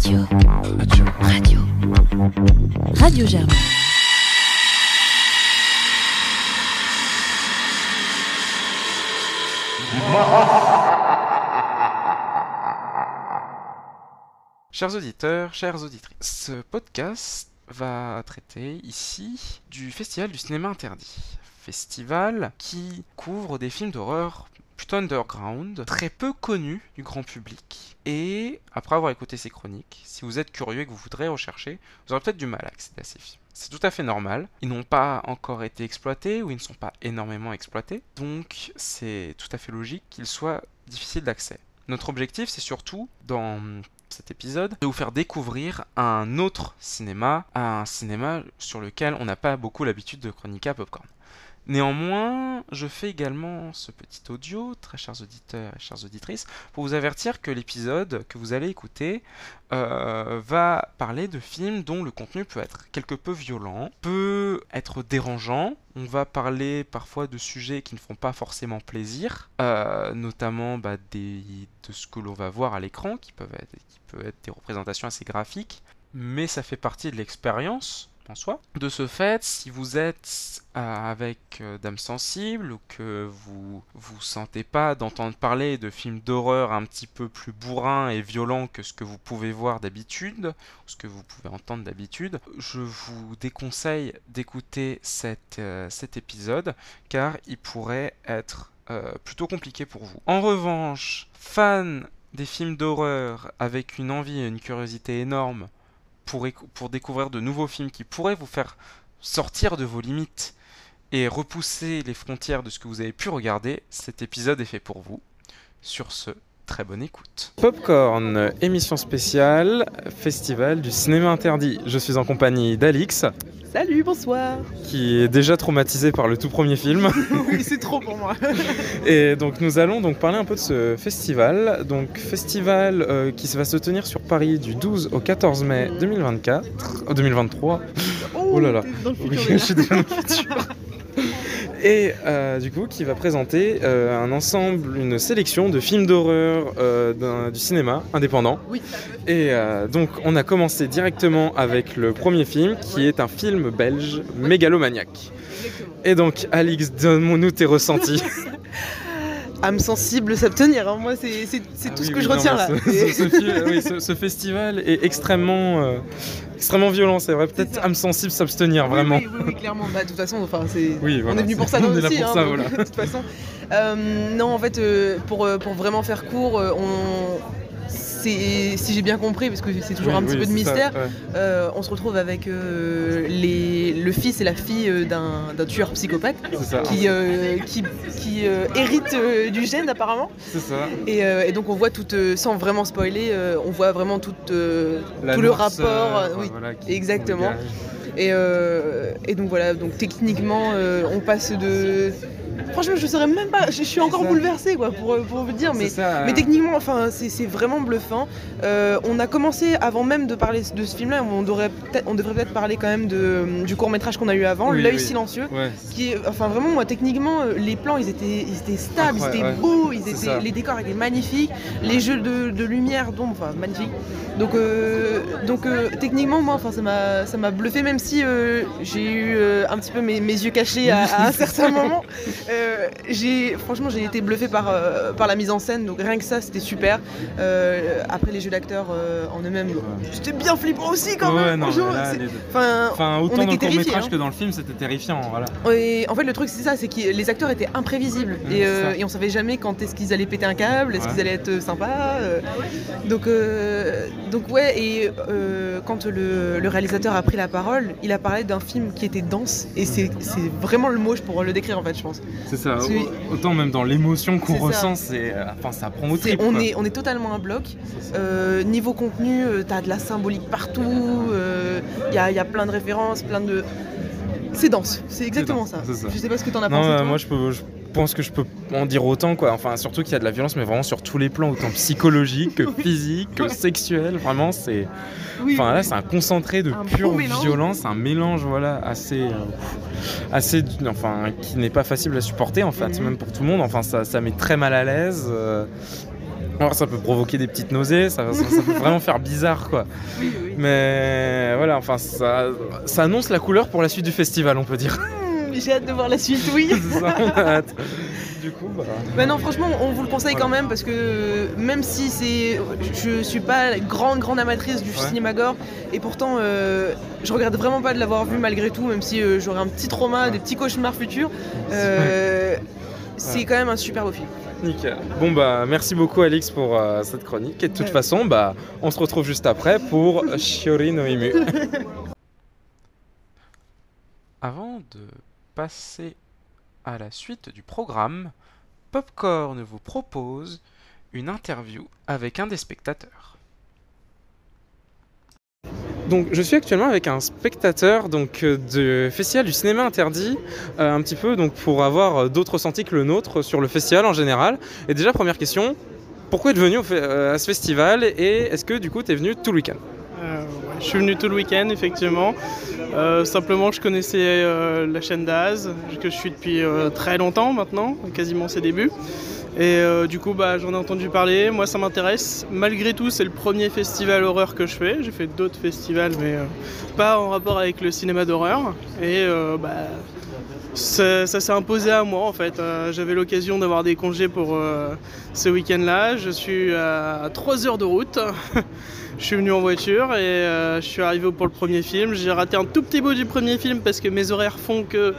Radio. Radio. Radio. Radio Germain. Chers auditeurs, chères auditrices, ce podcast va traiter ici du Festival du cinéma interdit. Festival qui couvre des films d'horreur underground, très peu connus du grand public. Et après avoir écouté ces chroniques, si vous êtes curieux et que vous voudrez rechercher, vous aurez peut-être du mal à accéder à ces films. C'est tout à fait normal. Ils n'ont pas encore été exploités ou ils ne sont pas énormément exploités. Donc c'est tout à fait logique qu'ils soient difficiles d'accès. Notre objectif, c'est surtout, dans cet épisode, de vous faire découvrir un autre cinéma, un cinéma sur lequel on n'a pas beaucoup l'habitude de chroniquer à Popcorn. Néanmoins, je fais également ce petit audio, très chers auditeurs et chères auditrices, pour vous avertir que l'épisode que vous allez écouter euh, va parler de films dont le contenu peut être quelque peu violent, peut être dérangeant. On va parler parfois de sujets qui ne font pas forcément plaisir, euh, notamment bah, de ce que l'on va voir à l'écran, qui peuvent être des représentations assez graphiques, mais ça fait partie de l'expérience De ce fait, si vous êtes euh, avec euh, d'âmes sensibles ou que vous vous sentez pas d'entendre parler de films d'horreur un petit peu plus bourrins et violents que ce que vous pouvez voir d'habitude, ce que vous pouvez entendre d'habitude, je vous déconseille d'écouter cet, euh, cet épisode car il pourrait être plutôt compliqué pour vous. En revanche, fan des films d'horreur avec une envie et une curiosité énorme pour, découvrir de nouveaux films qui pourraient vous faire sortir de vos limites et repousser les frontières de ce que vous avez pu regarder, cet épisode est fait pour vous. Sur ce, très bonne écoute. Popcorn, émission spéciale, festival du cinéma interdit. Je suis en compagnie d'Alix. Salut, bonsoir. Qui est déjà traumatisé par le tout premier film. oui, c'est trop pour moi. Et donc nous allons donc parler un peu de ce festival. Donc festival euh, qui va se tenir sur Paris du 12 au 14 mai 2024, 2023. Oh, oh là là. je suis dans le futur et euh, du coup qui va présenter euh, un ensemble, une sélection de films d'horreur euh, du cinéma indépendant. Oui. Et donc on a commencé directement avec le premier film qui est un film belge mégalomaniaque. Et donc Alix, donne-nous tes ressentis. âme sensible s'abstenir. Hein. Moi, c'est ah tout ce que je retiens là. Ce, festival est extrêmement, euh, extrêmement violent, c'est vrai. Peut-être âme sensible s'abstenir, vraiment. Oui, oui, clairement. Bah, de toute façon, enfin, c'est. on est venu pour ça, non, aussi. Hein, de toute façon. Euh, non, en fait, euh, pour, pour vraiment faire court, on si j'ai bien compris, parce que c'est toujours un petit peu de mystère, euh, on se retrouve avec euh, les, le fils et la fille euh, d'un tueur psychopathe qui, qui, hérite du gène apparemment. Ça. Et, donc on voit tout, sans vraiment spoiler, on voit vraiment tout, tout le rapport. oui, exactement. Et, et, donc voilà, donc techniquement, on passe de Franchement, je saurais même pas. Je, suis encore bouleversée, quoi, pour, pour vous dire. Mais, mais techniquement, enfin, c'est vraiment bluffant. Euh, on a commencé avant même de parler de ce film-là. On, devrait peut-être parler quand même de, du court métrage qu'on a eu avant, L'œil silencieux. Qui enfin, vraiment, moi, techniquement, euh, les plans, ils étaient, ils étaient stables, ils étaient beaux, ils étaient, les décors étaient magnifiques, les jeux de, de lumière, d'ombre, enfin, magnifiques. Donc, euh, donc techniquement, moi, enfin, ça m'a bluffé, même si j'ai eu un petit peu mes, mes yeux cachés à, à un certain moment. Euh, j'ai franchement j'ai été bluffé par, euh, par la mise en scène, donc rien que ça c'était super. Euh, après les jeux d'acteurs en eux-mêmes, c'était bien flippant aussi quand même. enfin, autant dans le court métrage hein. que dans le film, c'était terrifiant. Voilà. Et en fait le truc c'est ça, c'est que les acteurs étaient imprévisibles et, et, on savait jamais quand est-ce qu'ils allaient péter un câble, est-ce qu'ils allaient être sympas. donc donc ouais et quand le, le, réalisateur a pris la parole, il a parlé d'un film qui était dense et c'est vraiment le mot pour le décrire en fait je pense. C'est ça, autant même dans l'émotion qu'on ressent, c'est, euh, enfin, ça prend au trip. On est, on est totalement un bloc. Euh, niveau contenu, euh, t'as de la symbolique partout, il y, a, y, a, plein de références, plein de. C'est dense, c'est exactement ça. Je sais pas ce que t'en as pensé. moi je peux, pense que je peux en dire autant quoi. Enfin surtout qu'il y a de la violence mais vraiment sur tous les plans, autant psychologique que physique, que sexuel. Vraiment c'est. enfin là c'est un concentré de pure violence, un mélange voilà assez, euh, assez, enfin qui n'est pas facile à supporter en fait, mhm. même pour tout le monde. Enfin ça, ça met très mal à l'aise. Euh, Alors ça peut provoquer des petites nausées, ça, peut vraiment faire bizarre quoi. Mais voilà, enfin ça, ça annonce la couleur pour la suite du festival, on peut dire. J'ai hâte de voir la suite, oui. Du coup, bah... bah... non, franchement, on vous le conseille quand même parce que même si c'est, je suis pas grande grande amatrice du cinéma gore et pourtant euh, je regrette vraiment pas de l'avoir vu malgré tout, même si euh, j'aurais un petit trauma, des petits cauchemars futurs. Euh, c'est quand même un super beau film. Nickel. Bon bah merci beaucoup Alix pour euh, cette chronique et de toute façon bah on se retrouve juste après pour Shiori no Imu. Avant de passer à la suite du programme, Popcorn vous propose une interview avec un des spectateurs. Donc, je suis actuellement avec un spectateur donc euh, du festival du cinéma interdit, euh, un petit peu donc pour avoir euh, d'autres ressentis que le nôtre sur le festival en général. Et déjà première question, pourquoi êtes venu à ce festival et est-ce que du coup tu es venu tout le week-end? Je suis venu tout le week-end effectivement. simplement, je connaissais la chaîne d'Az, que je suis depuis très longtemps maintenant, quasiment ses débuts. Et euh, du coup, bah, j'en ai entendu parler. Moi, ça m'intéresse. Malgré tout, c'est le premier festival horreur que je fais. J'ai fait d'autres festivals, mais euh, pas en rapport avec le cinéma d'horreur. Et euh, bah, ça, s'est imposé à moi en fait. J'avais l'occasion d'avoir des congés pour ce week-end-là. Je suis à 3 heures de route. je suis venu en voiture et je suis arrivé pour le premier film. J'ai raté un tout petit bout du premier film parce que mes horaires font que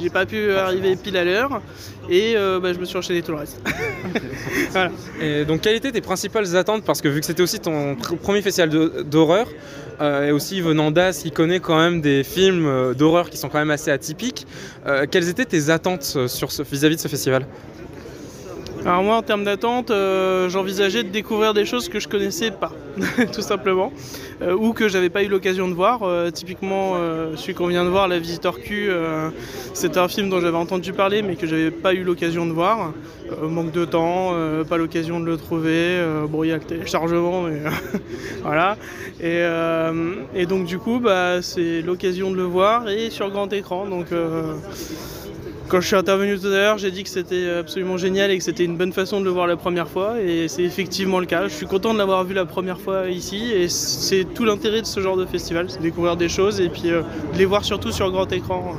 j'ai pas pu arriver pile à l'heure et euh, bah, je me suis enchaîné tout le reste. Et donc, quelles étaient tes principales attentes? Parce que vu que c'était aussi ton premier festival d'horreur, euh, et aussi venant d'As qui connaît quand même des films euh, d'horreur qui sont quand même assez atypiques, quelles étaient tes attentes vis-à-vis de ce festival? Alors moi en termes d'attente, j'envisageais de découvrir des choses que je connaissais pas, tout simplement. Euh, ou que j'avais pas eu l'occasion de voir. Euh, typiquement, euh, celui qu'on vient de voir, La Visiteur Q, c'était un film dont j'avais entendu parler mais que j'avais pas eu l'occasion de voir. manque de temps, pas l'occasion de le trouver. bon, il y a le téléchargement, mais voilà. Et, et, donc du coup, bah, c'est l'occasion de le voir et sur grand écran. Donc quand je suis intervenu tout à l'heure, j'ai dit que c'était absolument génial et que c'était une bonne façon de le voir la première fois. Et c'est effectivement le cas. Je suis content de l'avoir vu la première fois ici. Et c'est tout l'intérêt de ce genre de festival, c'est découvrir des choses et puis euh, de les voir surtout sur grand écran.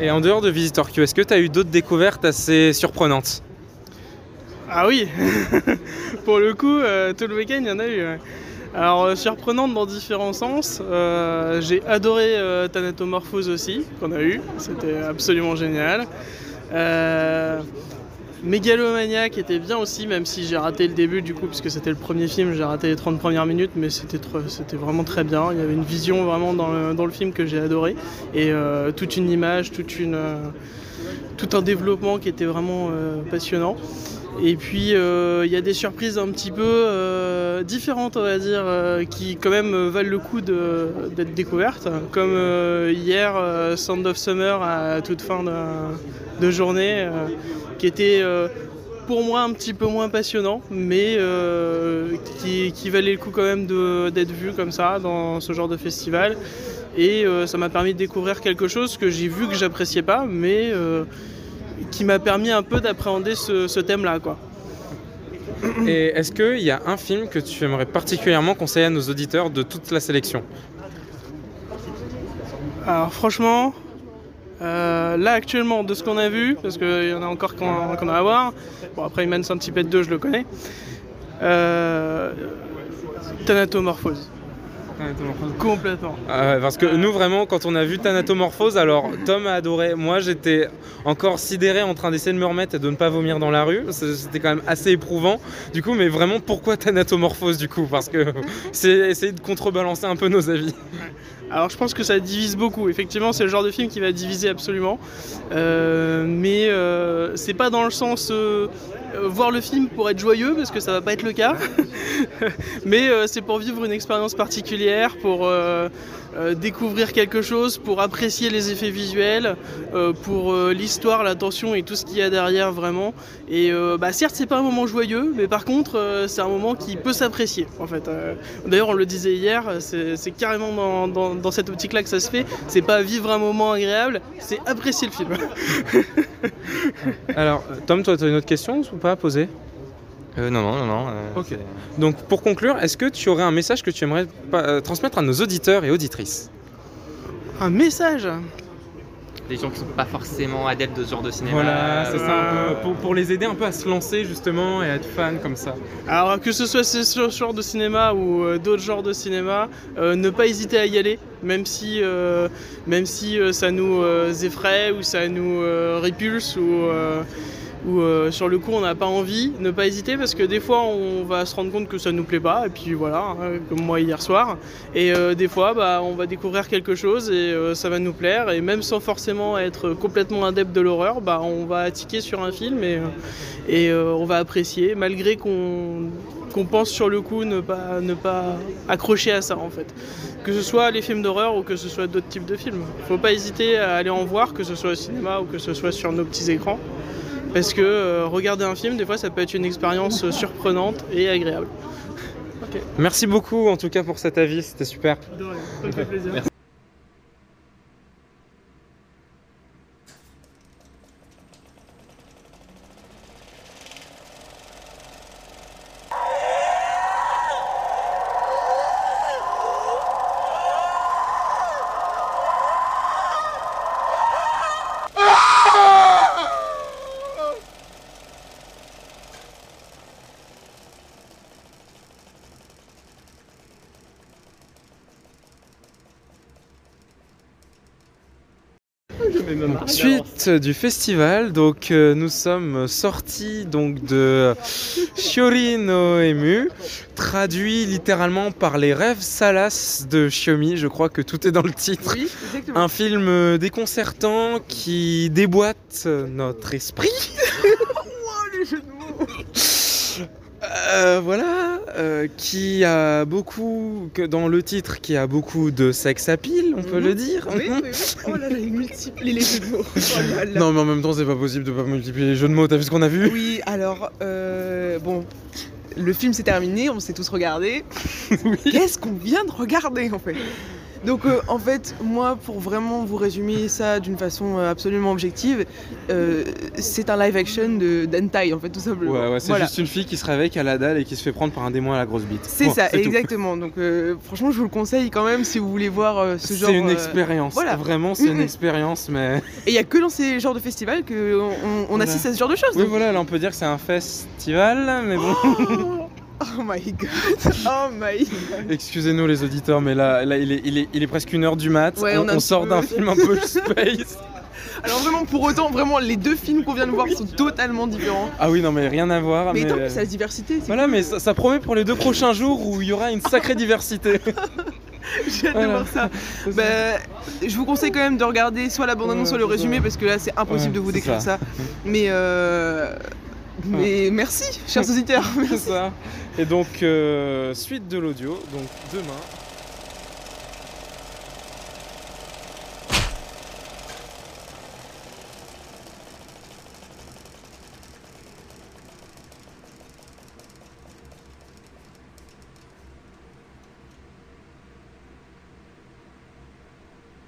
Et en dehors de Visitor Q, est-ce que tu as eu d'autres découvertes assez surprenantes? Ah oui Pour le coup, euh, tout le week-end, il y en a eu. Alors, euh, surprenante dans différents sens. Euh, j'ai adoré euh, Thanatomorphose aussi, qu'on a eu. C'était absolument génial. Euh, Mégalomania qui était bien aussi, même si j'ai raté le début du coup, puisque c'était le premier film, j'ai raté les 30 premières minutes, mais c'était, vraiment très bien. Il y avait une vision vraiment dans le, film que j'ai adoré, et toute une image, tout un développement qui était vraiment passionnant. Et puis euh, il y a des surprises un petit peu euh, différentes, on va dire, euh, qui quand même valent le coup d'être découvertes. Comme hier, Sound of Summer à toute fin de, journée, qui était pour moi un petit peu moins passionnant, mais qui, valait le coup quand même d'être vu comme ça dans ce genre de festival. Et ça m'a permis de découvrir quelque chose que j'ai vu que j'appréciais pas, mais qui m'a permis un peu d'appréhender ce, thème-là. quoi. Et est-ce qu'il y a un film que tu aimerais particulièrement conseiller à nos auditeurs de toute la sélection? Alors franchement, euh, là actuellement de ce qu'on a vu, parce qu'il y en a encore qu'on a à voir, bon après Human Centipede 2 je le connais, euh, Thanatomorphose. Complètement. Ah parce que nous, vraiment, quand on a vu Thanatomorphose, alors Tom a adoré. Moi, j'étais encore sidéré en train d'essayer de me remettre et de ne pas vomir dans la rue. C'était quand même assez éprouvant. Du coup, mais vraiment, pourquoi Thanatomorphose du coup? Parce que c'est essayer de contrebalancer un peu nos avis. Alors je pense que ça divise beaucoup. Effectivement, c'est le genre de film qui va diviser absolument. Euh, mais euh, c'est pas dans le sens euh, euh, voir le film pour être joyeux, parce que ça va pas être le cas. Mais euh, c'est pour vivre une expérience particulière, pour euh, découvrir quelque chose, pour apprécier les effets visuels, pour l'histoire, la tension et tout ce qu'il y a derrière vraiment. Et bah, certes, c'est pas un moment joyeux, mais par contre, c'est un moment qui peut s'apprécier en fait. D'ailleurs, on le disait hier, c'est carrément dans, dans cette optique-là que ça se fait. C'est pas vivre un moment agréable, c'est apprécier le film. Alors, Tom, toi, tu as une autre question ou pas à poser non, non, non, non. ok. Donc pour conclure, est-ce que tu aurais un message que tu aimerais transmettre à nos auditeurs et auditrices Un message des gens qui sont pas forcément adeptes de ce genre de cinéma. Voilà, c'est ça, pour, les aider un peu à se lancer justement et à être fan comme ça. Alors que ce soit ce genre de cinéma ou euh, d'autres genres de cinéma, euh, ne pas hésiter à y aller, même si, euh, même si ça nous effraie ou ça nous répulse ou où euh, sur le coup on n'a pas envie, ne pas hésiter parce que des fois on va se rendre compte que ça nous plaît pas et puis voilà, hein, comme moi hier soir. Et euh, des fois bah, on va découvrir quelque chose et euh, ça va nous plaire et même sans forcément être complètement adepte de l'horreur, bah, on va tiquer sur un film et, et on va apprécier malgré qu'on pense sur le coup ne pas, ne pas accrocher à ça en fait. Que ce soit les films d'horreur ou que ce soit d'autres types de films. Faut pas hésiter à aller en voir, que ce soit au cinéma ou que ce soit sur nos petits écrans. Parce que euh, regarder un film, des fois, ça peut être une expérience euh, surprenante et agréable. Merci beaucoup en tout cas pour cet avis, c'était super. De rien, ça me fait plaisir. Suite du festival, donc euh, nous sommes sortis donc de Shiori no Emu, traduit littéralement par les rêves salaces de Shiomi, je crois que tout est dans le titre. Un film euh, déconcertant qui déboîte notre esprit. Euh, voilà, euh, qui a beaucoup, que dans le titre, qui a beaucoup de sex appeal, on peut le dire. Oui, oui, Oh là là, il multiplie les jeux de mots. Oh non, mais en même temps, c'est pas possible de pas multiplier les jeux de mots. T'as vu ce qu'on a vu? Oui, alors, euh, bon, le film s'est terminé, on s'est tous regardés. Qu'est-ce qu'on vient de regarder en fait? Donc euh, en fait, moi, pour vraiment vous résumer ça d'une façon euh, absolument objective, euh, c'est un live action de d'Entai en fait, tout simplement. Ouais, ouais c'est juste une fille qui se réveille à la dalle et qui se fait prendre par un démon à la grosse bite. C'est ça, exactement. Donc franchement, je vous le conseille quand même si vous voulez voir ce genre. C'est une expérience. Voilà. Vraiment, c'est une expérience, mais. Et il y a que dans ces genres de festivals qu'on on, assiste à ce genre de choses. Oui, voilà, là on peut dire que c'est un festival, mais bon. Oh my god, oh my god. Excusez-nous les auditeurs, mais là, là il, est, il, est, il est presque une heure du mat. on, sort d'un film un peu space. Alors vraiment, pour autant, vraiment, les deux films qu'on vient de voir sont totalement différents. Ah oui, non, mais rien à voir. Mais, tant que ça la diversité. Voilà, mais ça, promet pour les deux prochains jours où il y aura une sacrée diversité. J'ai hâte de voir ça. Bah, je vous conseille quand même de regarder soit la bande-annonce, soit le résumé, parce que là, c'est impossible de vous décrire ça. Mais euh, mais merci, chers auditeurs. Merci. Ça. Et donc, euh, suite de l'audio, donc demain,